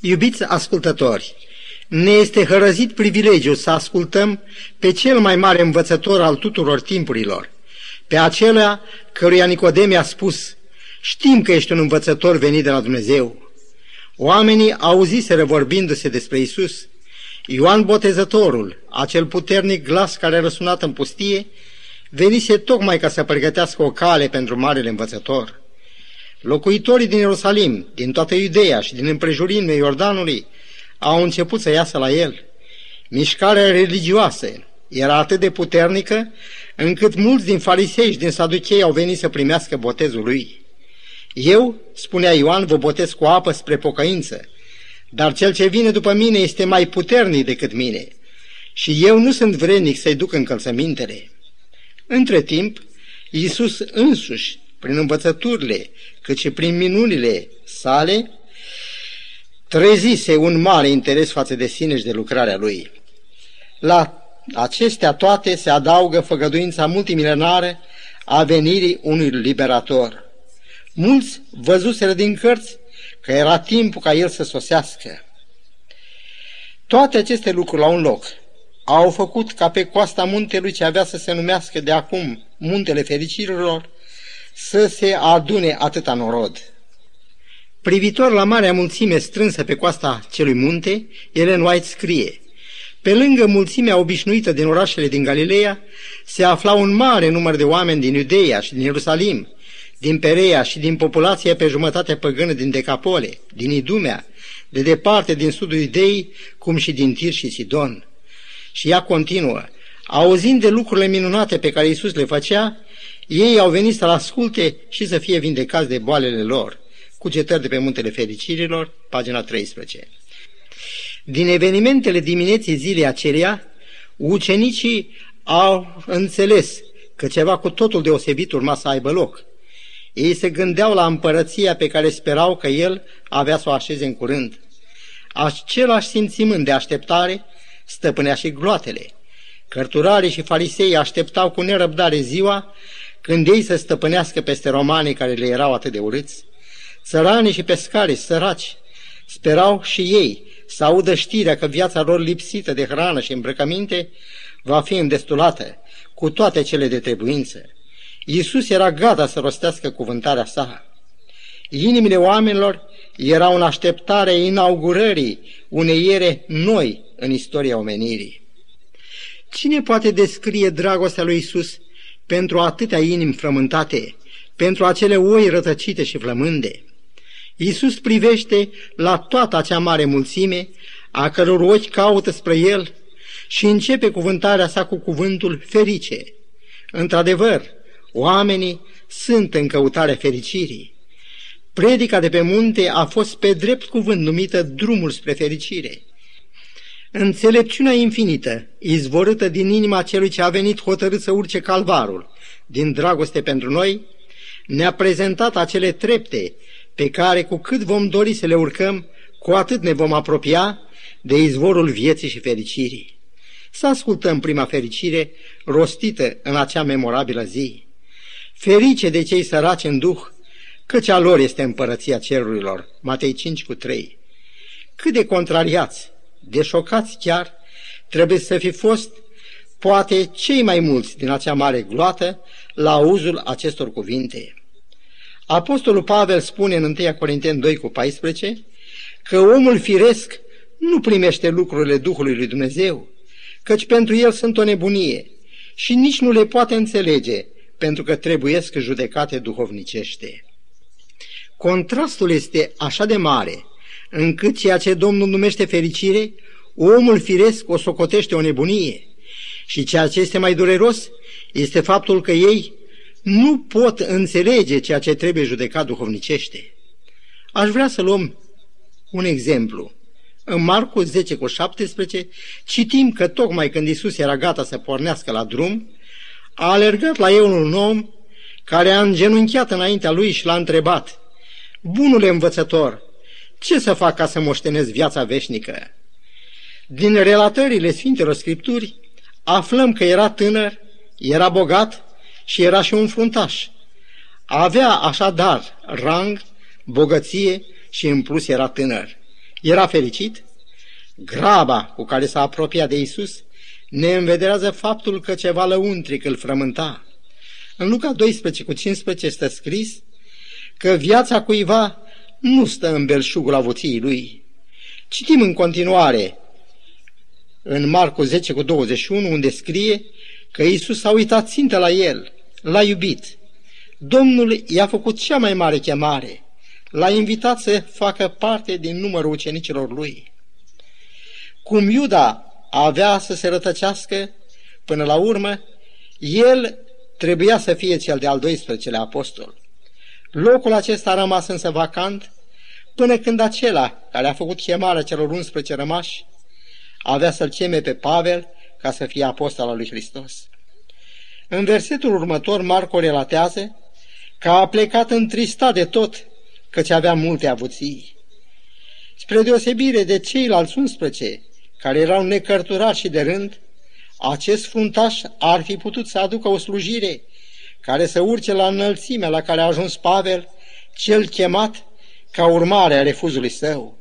Iubiți ascultători, ne este hărăzit privilegiul să ascultăm pe cel mai mare învățător al tuturor timpurilor, pe acela căruia Nicodeme a spus, știm că ești un învățător venit de la Dumnezeu. Oamenii auziseră vorbindu-se despre Isus. Ioan Botezătorul, acel puternic glas care a răsunat în pustie, venise tocmai ca să pregătească o cale pentru marele învățător. Locuitorii din Ierusalim, din toată Iudeea și din împrejurimile Iordanului au început să iasă la el. Mișcarea religioasă era atât de puternică încât mulți din farisei și din saduchei au venit să primească botezul lui. Eu, spunea Ioan, vă botez cu apă spre pocăință, dar cel ce vine după mine este mai puternic decât mine și eu nu sunt vrednic să-i duc încălțămintele. Între timp, Iisus însuși, prin învățăturile, cât și prin minunile sale, trezise un mare interes față de sine și de lucrarea lui. La acestea toate se adaugă făgăduința multimilenară a venirii unui liberator. Mulți văzuseră din cărți că era timpul ca el să sosească. Toate aceste lucruri la un loc au făcut ca pe coasta muntelui ce avea să se numească de acum Muntele Fericirilor să se adune atâta norod. Privitor la marea mulțime strânsă pe coasta celui munte, Ellen White scrie Pe lângă mulțimea obișnuită din orașele din Galileea, se afla un mare număr de oameni din Iudeia și din Ierusalim, din Perea și din populația pe jumătate păgână din Decapole, din Idumea, de departe din sudul Idei, cum și din Tir și Sidon. Și ea continuă, auzind de lucrurile minunate pe care Iisus le făcea, ei au venit să-L asculte și să fie vindecați de boalele lor. Cugetări de pe Muntele Fericirilor, pagina 13. Din evenimentele dimineții zilei acelea, ucenicii au înțeles că ceva cu totul deosebit urma să aibă loc. Ei se gândeau la împărăția pe care sperau că el avea să o așeze în curând. Același simțimânt de așteptare stăpânea și gloatele. Cărturarii și farisei așteptau cu nerăbdare ziua când ei să stăpânească peste romanii care le erau atât de urâți. Țăranii și pescarii săraci sperau și ei să audă știrea că viața lor lipsită de hrană și îmbrăcăminte va fi îndestulată cu toate cele de trebuință. Iisus era gata să rostească cuvântarea sa. Inimile oamenilor erau în așteptare inaugurării unei ere noi în istoria omenirii. Cine poate descrie dragostea lui Isus pentru atâtea inimi frământate, pentru acele oi rătăcite și flămânde? Iisus privește la toată acea mare mulțime, a căror ochi caută spre El și începe cuvântarea sa cu cuvântul ferice. Într-adevăr, oamenii sunt în căutarea fericirii. Predica de pe munte a fost pe drept cuvânt numită drumul spre fericire. Înțelepciunea infinită, izvorâtă din inima celui ce a venit hotărât să urce calvarul, din dragoste pentru noi, ne-a prezentat acele trepte pe care cu cât vom dori să le urcăm, cu atât ne vom apropia de izvorul vieții și fericirii. Să ascultăm prima fericire rostită în acea memorabilă zi. Ferice de cei săraci în duh, căci a lor este împărăția cerurilor. Matei 5 cu 3. Cât de contrariați, de șocați chiar, trebuie să fi fost poate cei mai mulți din acea mare gloată la auzul acestor cuvinte. Apostolul Pavel spune în 1 Corinteni 2 cu 14 că omul firesc nu primește lucrurile Duhului lui Dumnezeu, căci pentru el sunt o nebunie și nici nu le poate înțelege, pentru că trebuiesc judecate duhovnicește. Contrastul este așa de mare, încât ceea ce Domnul numește fericire, omul firesc o socotește o nebunie. Și ceea ce este mai dureros este faptul că ei nu pot înțelege ceea ce trebuie judecat duhovnicește. Aș vrea să luăm un exemplu. În Marcu 10 cu 17 citim că tocmai când Isus era gata să pornească la drum, a alergat la el un om care a îngenunchiat înaintea lui și l-a întrebat, Bunule învățător, ce să fac ca să moștenesc viața veșnică? Din relatările Sfintelor Scripturi aflăm că era tânăr, era bogat și era și un fruntaș. Avea așadar rang, bogăție și în plus era tânăr. Era fericit? Graba cu care s-a apropiat de Isus ne învederează faptul că ceva lăuntric îl frământa. În Luca 12 cu 15 este scris că viața cuiva nu stă în belșugul avuției lui. Citim în continuare în Marcu 10 cu 21 unde scrie că Isus a uitat țintă la el, l-a iubit. Domnul i-a făcut cea mai mare chemare, l-a invitat să facă parte din numărul ucenicilor lui. Cum Iuda avea să se rătăcească până la urmă, el trebuia să fie cel de-al 12-lea apostol. Locul acesta a rămas însă vacant până când acela care a făcut chemarea celor 11 rămași avea să-l cheme pe Pavel ca să fie apostol al lui Hristos. În versetul următor, Marco relatează că a plecat întristat de tot, căci avea multe avuții. Spre deosebire de ceilalți 11, care erau necărturați și de rând, acest fruntaș ar fi putut să aducă o slujire care să urce la înălțimea la care a ajuns Pavel, cel chemat ca urmare a refuzului său.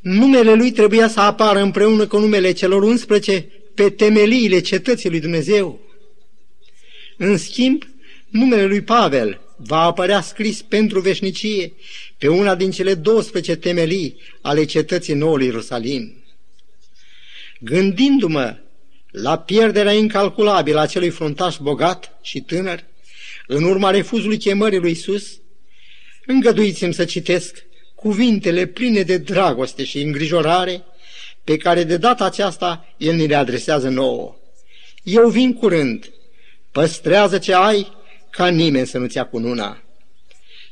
Numele lui trebuia să apară împreună cu numele celor 11 pe temeliile cetății lui Dumnezeu. În schimb, numele lui Pavel va apărea scris pentru veșnicie pe una din cele 12 temelii ale cetății noului Ierusalim. Gândindu-mă la pierderea incalculabilă a acelui fruntaș bogat și tânăr, în urma refuzului chemării lui Isus, îngăduiți-mi să citesc cuvintele pline de dragoste și îngrijorare pe care de data aceasta El ni le adresează nouă. Eu vin curând, păstrează ce ai, ca nimeni să nu-ți ia cununa.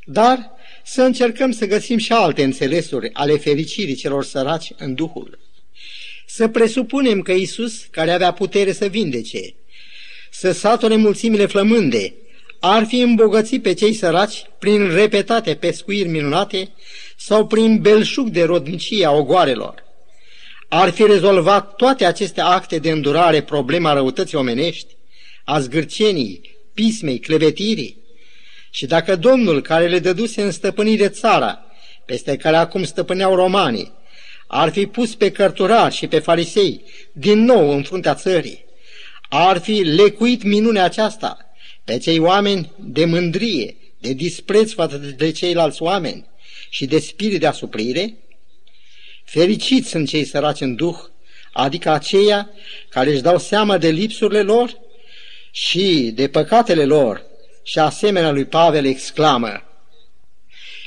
Dar să încercăm să găsim și alte înțelesuri ale fericirii celor săraci în Duhul. Să presupunem că Isus, care avea putere să vindece, să satore mulțimile flămânde, ar fi îmbogățit pe cei săraci prin repetate pescuiri minunate sau prin belșug de rodnicie a ogoarelor. Ar fi rezolvat toate aceste acte de îndurare problema răutății omenești, a zgârcenii, pismei, clevetirii. Și dacă Domnul care le dăduse în stăpânire țara, peste care acum stăpâneau romanii, ar fi pus pe cărturari și pe farisei din nou în fruntea țării, ar fi lecuit minunea aceasta pe cei oameni de mândrie, de dispreț față de ceilalți oameni și de spirit de asuprire, fericiți sunt cei săraci în duh, adică aceia care își dau seama de lipsurile lor și de păcatele lor și asemenea lui Pavel exclamă,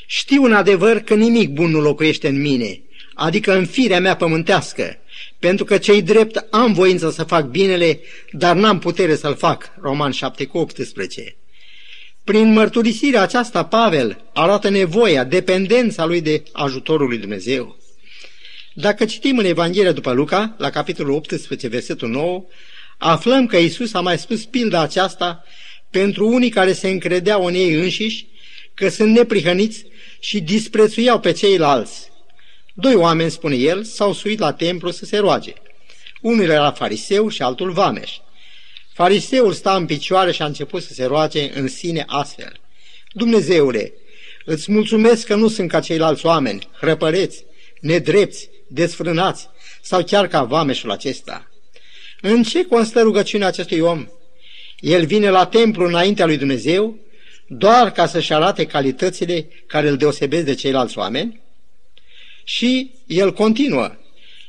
Știu în adevăr că nimic bun nu locuiește în mine, adică în firea mea pământească, pentru că cei drept am voință să fac binele, dar n-am putere să-l fac. Roman 7 cu 18. Prin mărturisirea aceasta, Pavel arată nevoia, dependența lui de ajutorul lui Dumnezeu. Dacă citim în Evanghelia după Luca, la capitolul 18, versetul 9, aflăm că Isus a mai spus pilda aceasta pentru unii care se încredeau în ei înșiși, că sunt neprihăniți și disprețuiau pe ceilalți. Doi oameni, spune el, s-au suit la templu să se roage. Unul era fariseu și altul vameș. Fariseul sta în picioare și a început să se roage în sine astfel. Dumnezeule, îți mulțumesc că nu sunt ca ceilalți oameni, hrăpăreți, nedrepți, desfrânați sau chiar ca vameșul acesta. În ce constă rugăciunea acestui om? El vine la templu înaintea lui Dumnezeu doar ca să-și arate calitățile care îl deosebesc de ceilalți oameni? Și el continuă,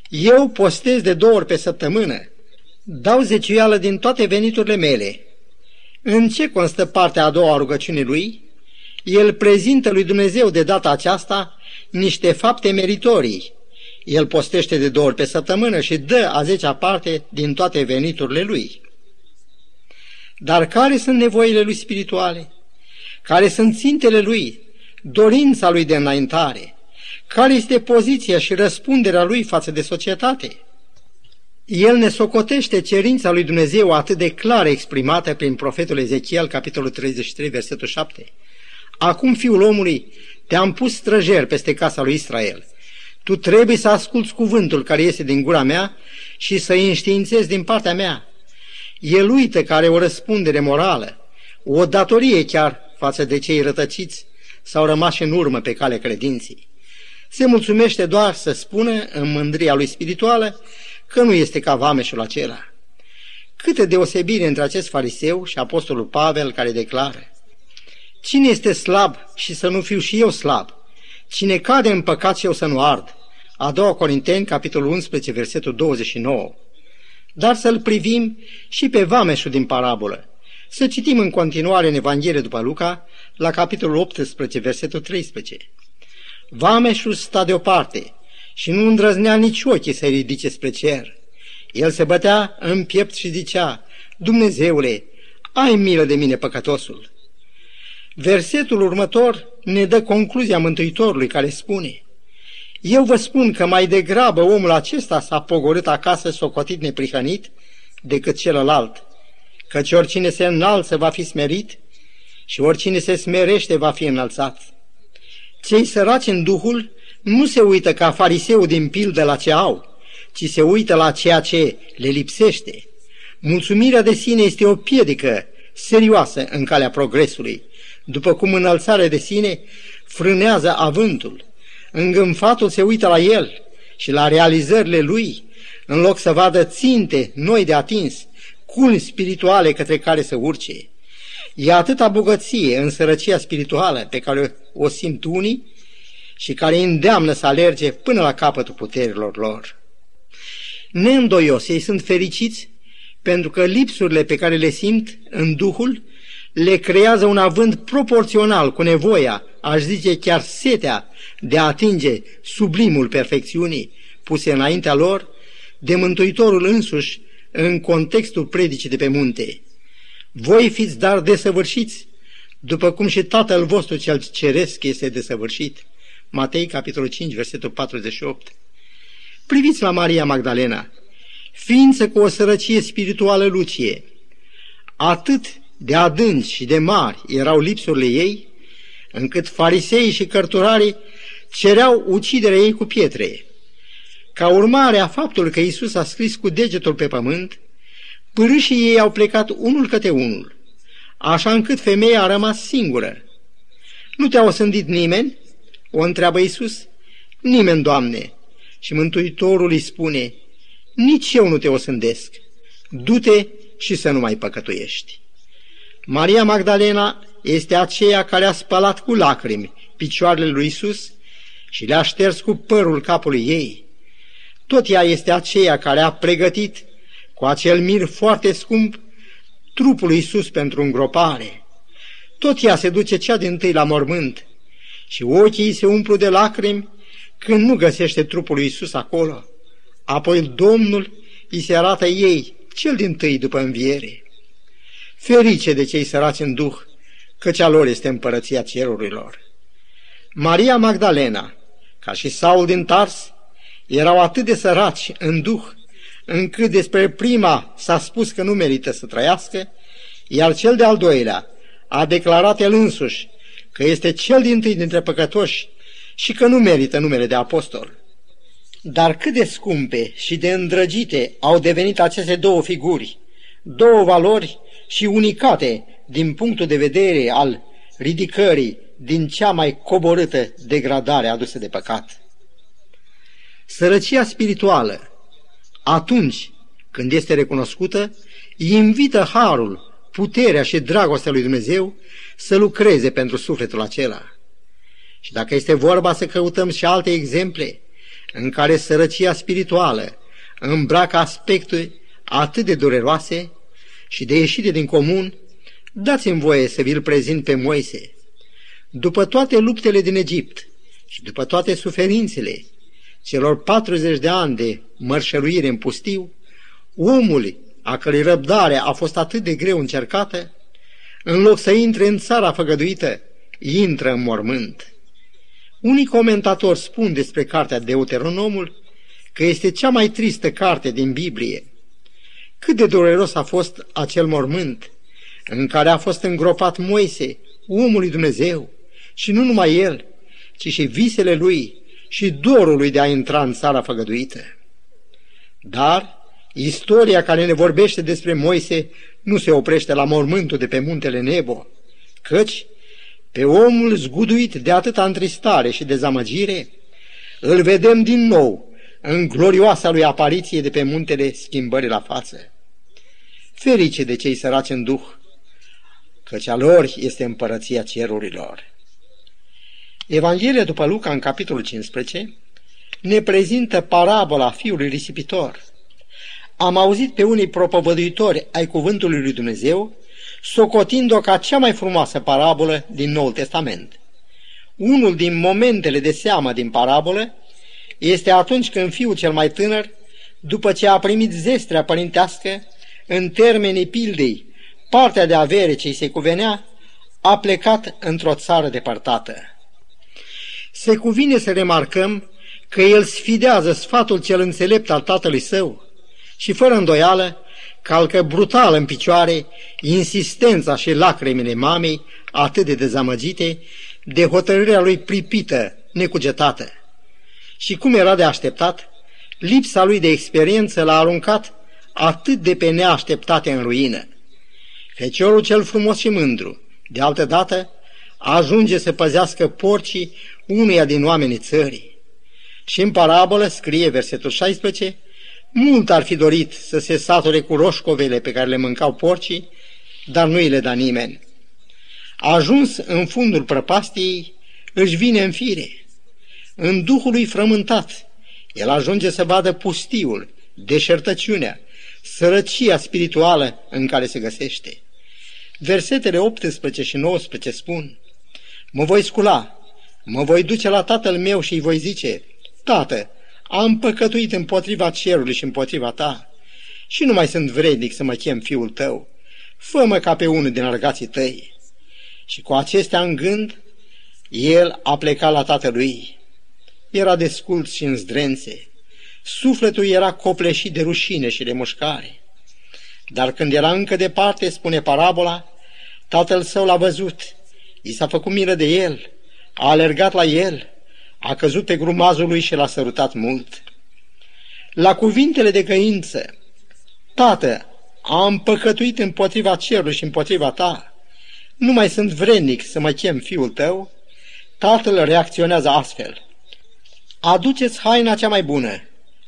eu postez de două ori pe săptămână, dau zeciuială din toate veniturile mele. În ce constă partea a doua a rugăciunii lui? El prezintă lui Dumnezeu de data aceasta niște fapte meritorii. El postește de două ori pe săptămână și dă a zecea parte din toate veniturile lui. Dar care sunt nevoile lui spirituale? Care sunt țintele lui? Dorința lui de înaintare? Care este poziția și răspunderea lui față de societate? El ne socotește cerința lui Dumnezeu atât de clar exprimată prin profetul Ezechiel, capitolul 33, versetul 7. Acum, fiul omului, te-am pus străjer peste casa lui Israel. Tu trebuie să asculți cuvântul care iese din gura mea și să îi înștiințezi din partea mea. El uită care o răspundere morală, o datorie chiar față de cei rătăciți sau rămași în urmă pe cale credinții. Se mulțumește doar să spună, în mândria lui spirituală, că nu este ca vameșul acela. Câte deosebire între acest fariseu și apostolul Pavel care declară Cine este slab și să nu fiu și eu slab? Cine cade în păcat și eu să nu ard? A doua Corinteni, capitolul 11, versetul 29. Dar să-l privim și pe vameșul din parabolă. Să citim în continuare în Evanghelie după Luca, la capitolul 18, versetul 13. Vameșul sta deoparte și nu îndrăznea nici ochii să-i ridice spre cer. El se bătea în piept și zicea, Dumnezeule, ai milă de mine, păcătosul. Versetul următor ne dă concluzia Mântuitorului care spune, Eu vă spun că mai degrabă omul acesta s-a pogorât acasă socotit neprihănit decât celălalt, căci oricine se înalță va fi smerit și oricine se smerește va fi înălțat. Cei săraci în Duhul nu se uită ca fariseu din pildă la ce au, ci se uită la ceea ce le lipsește. Mulțumirea de sine este o piedică serioasă în calea progresului, după cum înălțarea de sine frânează avântul. Îngânfatul se uită la el și la realizările lui, în loc să vadă ținte noi de atins, culmi spirituale către care să urce. E atâta bogăție în sărăcia spirituală pe care o simt unii și care îi îndeamnă să alerge până la capătul puterilor lor. Neîndoios, ei sunt fericiți pentru că lipsurile pe care le simt în Duhul le creează un avânt proporțional cu nevoia, aș zice chiar setea, de a atinge sublimul perfecțiunii puse înaintea lor de Mântuitorul însuși în contextul predicii de pe munte. Voi fiți dar desăvârșiți, după cum și Tatăl vostru cel ceresc este desăvârșit. Matei, capitolul 5, versetul 48. Priviți la Maria Magdalena, ființă cu o sărăcie spirituală lucie. Atât de adânci și de mari erau lipsurile ei, încât farisei și cărturarii cereau uciderea ei cu pietre. Ca urmare a faptului că Isus a scris cu degetul pe pământ, pârâșii ei au plecat unul către unul, așa încât femeia a rămas singură. Nu te-a osândit nimeni? O întreabă Isus. Nimeni, Doamne. Și Mântuitorul îi spune, nici eu nu te osândesc. Du-te și să nu mai păcătuiești. Maria Magdalena este aceea care a spălat cu lacrimi picioarele lui Isus și le-a șters cu părul capului ei. Tot ea este aceea care a pregătit cu acel mir foarte scump trupul lui Isus pentru îngropare. Tot ea se duce cea din tâi la mormânt și ochii se umplu de lacrimi când nu găsește trupul lui Isus acolo. Apoi Domnul îi se arată ei, cel din tâi după înviere. Ferice de cei săraci în duh, căci a lor este împărăția cerurilor. Maria Magdalena, ca și Saul din Tars, erau atât de săraci în duh, încât despre prima s-a spus că nu merită să trăiască, iar cel de-al doilea a declarat el însuși că este cel din tâi dintre păcătoși și că nu merită numele de apostol. Dar cât de scumpe și de îndrăgite au devenit aceste două figuri, două valori și unicate din punctul de vedere al ridicării din cea mai coborâtă degradare adusă de păcat. Sărăcia spirituală, atunci când este recunoscută, invită harul, puterea și dragostea lui Dumnezeu să lucreze pentru sufletul acela. Și dacă este vorba să căutăm și alte exemple în care sărăcia spirituală îmbracă aspecte atât de dureroase și de ieșire din comun, dați-mi voie să vi-l prezint pe Moise. După toate luptele din Egipt și după toate suferințele celor 40 de ani de mărșăluire în pustiu, omul a cărei răbdare a fost atât de greu încercată, în loc să intre în țara făgăduită, intră în mormânt. Unii comentatori spun despre cartea Deuteronomul că este cea mai tristă carte din Biblie. Cât de dureros a fost acel mormânt în care a fost îngropat Moise, omul lui Dumnezeu, și nu numai el, ci și visele lui și dorul lui de a intra în țara făgăduită. Dar istoria care ne vorbește despre Moise nu se oprește la mormântul de pe muntele Nebo, căci pe omul zguduit de atâta întristare și dezamăgire, îl vedem din nou în glorioasa lui apariție de pe muntele schimbării la față. Ferice de cei săraci în duh, căci a lor este împărăția cerurilor. Evanghelia după Luca, în capitolul 15, ne prezintă parabola fiului risipitor. Am auzit pe unii propovăduitori ai cuvântului lui Dumnezeu, socotind-o ca cea mai frumoasă parabolă din Noul Testament. Unul din momentele de seamă din parabolă este atunci când fiul cel mai tânăr, după ce a primit zestrea părintească, în termenii pildei, partea de avere ce îi se cuvenea, a plecat într-o țară depărtată. Se cuvine să remarcăm că el sfidează sfatul cel înțelept al tatălui său și, fără îndoială, calcă brutal în picioare insistența și lacrimile mamei atât de dezamăgite de hotărârea lui pripită, necugetată. Și cum era de așteptat, lipsa lui de experiență l-a aruncat atât de pe neașteptate în ruină. Feciorul cel frumos și mândru, de altă dată, ajunge să păzească porcii unuia din oamenii țării. Și în parabolă scrie versetul 16, mult ar fi dorit să se sature cu roșcovele pe care le mâncau porcii, dar nu îi le da nimeni. Ajuns în fundul prăpastiei, își vine în fire. În Duhul lui frământat, el ajunge să vadă pustiul, deșertăciunea, sărăcia spirituală în care se găsește. Versetele 18 și 19 spun, Mă voi scula, mă voi duce la tatăl meu și îi voi zice, Tată, am păcătuit împotriva cerului și împotriva ta și nu mai sunt vrednic să mă chem fiul tău. Fă-mă ca pe unul din argații tăi. Și cu acestea în gând, el a plecat la tatălui. Era descult și în zdrențe. Sufletul era copleșit de rușine și de mușcare. Dar când era încă departe, spune parabola, tatăl său l-a văzut, i s-a făcut milă de el, a alergat la el, a căzut pe grumazul lui și l-a sărutat mult. La cuvintele de căință, Tată, am păcătuit împotriva cerului și împotriva ta, nu mai sunt vrednic să mă chem fiul tău, tatăl reacționează astfel. Aduceți haina cea mai bună,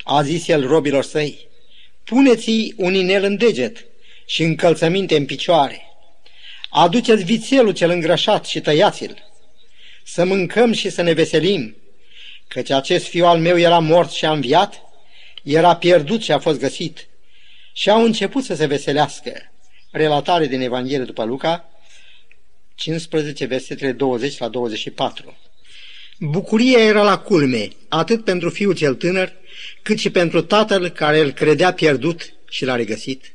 a zis el robilor săi, puneți-i un inel în deget și încălțăminte în picioare. Aduceți vițelul cel îngrășat și tăiați-l. Să mâncăm și să ne veselim, căci acest fiu al meu era mort și a înviat, era pierdut și a fost găsit. Și au început să se veselească. Relatare din Evanghelie după Luca, 15, versetele 20 la 24. Bucuria era la culme, atât pentru fiul cel tânăr, cât și pentru tatăl care îl credea pierdut și l-a regăsit.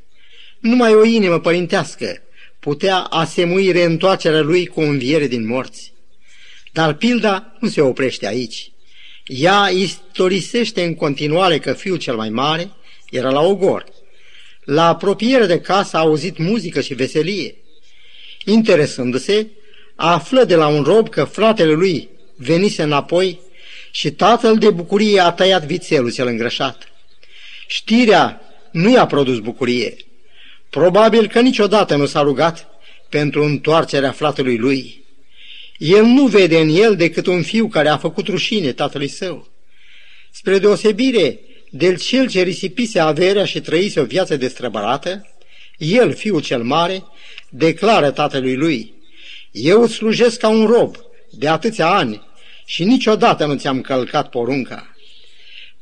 Numai o inimă părintească putea asemui reîntoarcerea lui cu o înviere din morți. Dar pilda nu se oprește aici. Ea istorisește în continuare că fiul cel mai mare era la ogor. La apropiere de casă a auzit muzică și veselie. Interesându-se, află de la un rob că fratele lui venise înapoi și tatăl de bucurie a tăiat vițelul cel îngrășat. Știrea nu i-a produs bucurie. Probabil că niciodată nu s-a rugat pentru întoarcerea fratelui lui. El nu vede în el decât un fiu care a făcut rușine tatălui său. Spre deosebire de cel ce risipise averea și trăise o viață destrăbărată, el, fiul cel mare, declară tatălui lui, Eu îți slujesc ca un rob de atâția ani și niciodată nu ți-am călcat porunca.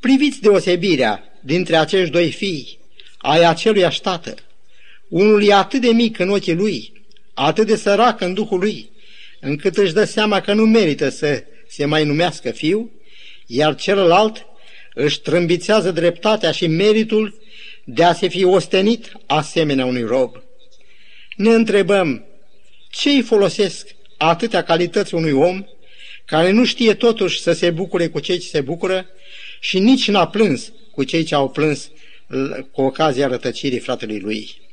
Priviți deosebirea dintre acești doi fii, ai acelui tată. Unul e atât de mic în ochii lui, atât de sărac în duhul lui, încât își dă seama că nu merită să se mai numească fiu, iar celălalt își trâmbițează dreptatea și meritul de a se fi ostenit asemenea unui rob. Ne întrebăm, ce îi folosesc atâtea calități unui om care nu știe totuși să se bucure cu cei ce se bucură și nici n-a plâns cu cei ce au plâns cu ocazia rătăcirii fratelui lui.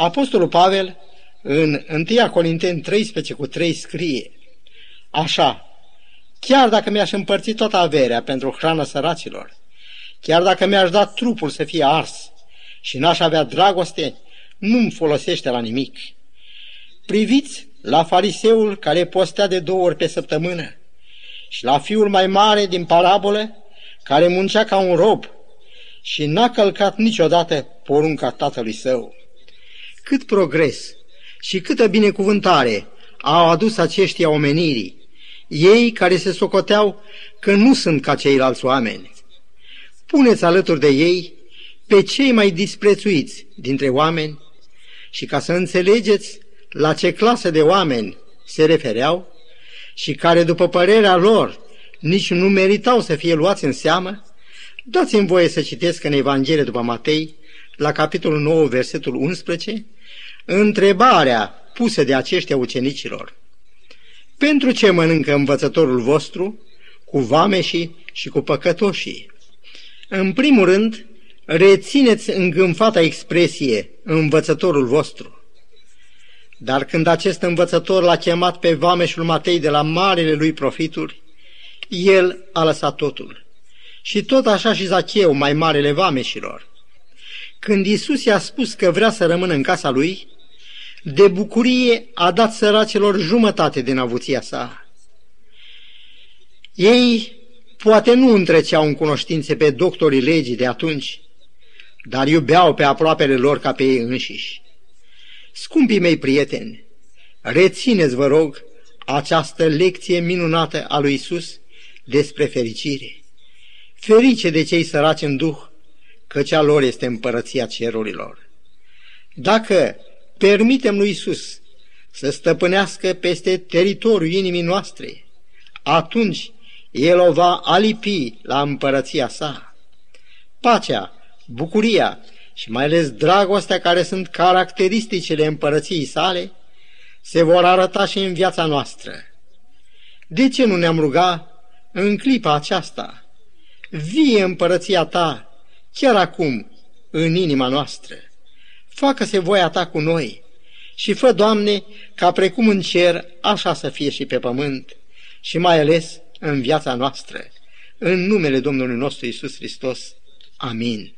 Apostolul Pavel în 1 Corinteni 13 cu 3 scrie așa, chiar dacă mi-aș împărți toată averea pentru hrană săracilor, chiar dacă mi-aș da trupul să fie ars și n-aș avea dragoste, nu-mi folosește la nimic. Priviți la fariseul care postea de două ori pe săptămână și la fiul mai mare din parabolă, care muncea ca un rob și n-a călcat niciodată porunca tatălui său. Cât progres și câtă binecuvântare au adus aceștia omenirii, ei care se socoteau că nu sunt ca ceilalți oameni. Puneți alături de ei pe cei mai disprețuiți dintre oameni și ca să înțelegeți la ce clasă de oameni se refereau și care, după părerea lor, nici nu meritau să fie luați în seamă, dați-mi voie să citesc în Evanghelie după Matei, la capitolul 9, versetul 11, întrebarea pusă de aceștia ucenicilor. Pentru ce mănâncă învățătorul vostru cu vameșii și cu păcătoșii? În primul rând, rețineți îngânfata expresie învățătorul vostru. Dar când acest învățător l-a chemat pe vameșul Matei de la marele lui profituri, el a lăsat totul. Și tot așa și Zacheu, mai marele vameșilor. Când Isus i-a spus că vrea să rămână în casa lui, de bucurie a dat săracilor jumătate din avuția sa. Ei poate nu întreceau în cunoștințe pe doctorii legii de atunci, dar iubeau pe aproapele lor ca pe ei înșiși. Scumpii mei prieteni, rețineți, vă rog, această lecție minunată a lui Isus despre fericire. Ferice de cei săraci în duh, căci a lor este împărăția cerurilor. Dacă permitem lui Isus să stăpânească peste teritoriul inimii noastre, atunci El o va alipi la împărăția sa. Pacea, bucuria și mai ales dragostea care sunt caracteristicile împărăției sale, se vor arăta și în viața noastră. De ce nu ne-am ruga în clipa aceasta? Vie împărăția ta chiar acum în inima noastră facă-se voia ta cu noi și fă, Doamne, ca precum în cer, așa să fie și pe pământ și mai ales în viața noastră. În numele Domnului nostru Isus Hristos. Amin.